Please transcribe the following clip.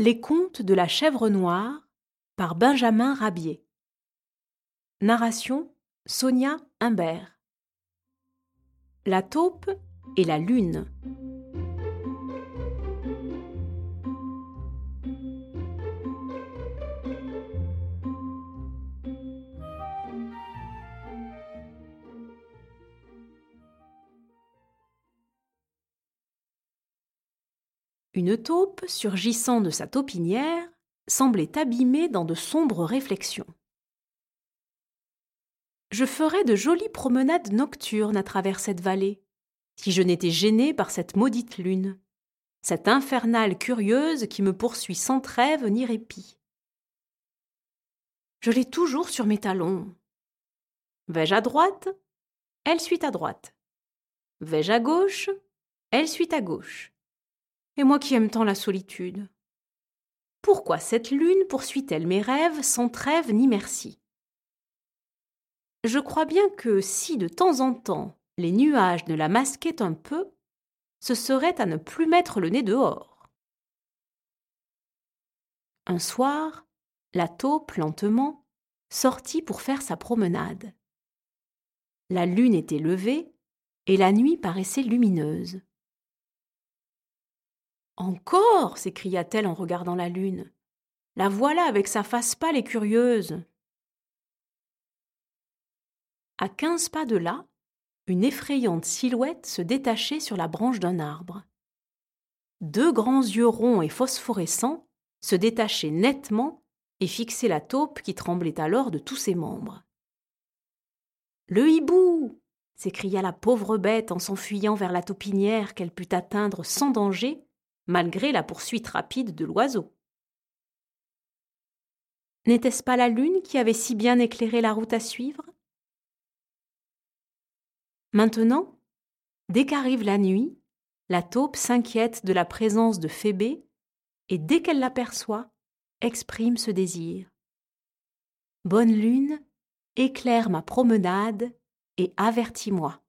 Les contes de la chèvre noire par Benjamin Rabier. Narration Sonia Humbert. La taupe et la lune. Une taupe, surgissant de sa taupinière, semblait abîmée dans de sombres réflexions. Je ferais de jolies promenades nocturnes à travers cette vallée, si je n'étais gênée par cette maudite lune, cette infernale curieuse qui me poursuit sans trêve ni répit. Je l'ai toujours sur mes talons. Vais-je à droite? Elle suit à droite. Vais-je à gauche? Elle suit à gauche. Et moi qui aime tant la solitude. Pourquoi cette lune poursuit-elle mes rêves sans trêve ni merci? Je crois bien que si de temps en temps les nuages ne la masquaient un peu, ce serait à ne plus mettre le nez dehors. Un soir, la taupe, lentement, sortit pour faire sa promenade. La lune était levée et la nuit paraissait lumineuse. Encore s'écria-t-elle en regardant la lune. La voilà avec sa face pâle et curieuse. À quinze pas de là, une effrayante silhouette se détachait sur la branche d'un arbre. Deux grands yeux ronds et phosphorescents se détachaient nettement et fixaient la taupe qui tremblait alors de tous ses membres. Le hibou s'écria la pauvre bête en s'enfuyant vers la taupinière qu'elle put atteindre sans danger malgré la poursuite rapide de l'oiseau. N'était-ce pas la lune qui avait si bien éclairé la route à suivre? Maintenant, dès qu'arrive la nuit, la taupe s'inquiète de la présence de Phébé et dès qu'elle l'aperçoit, exprime ce désir. Bonne lune, éclaire ma promenade et avertis-moi.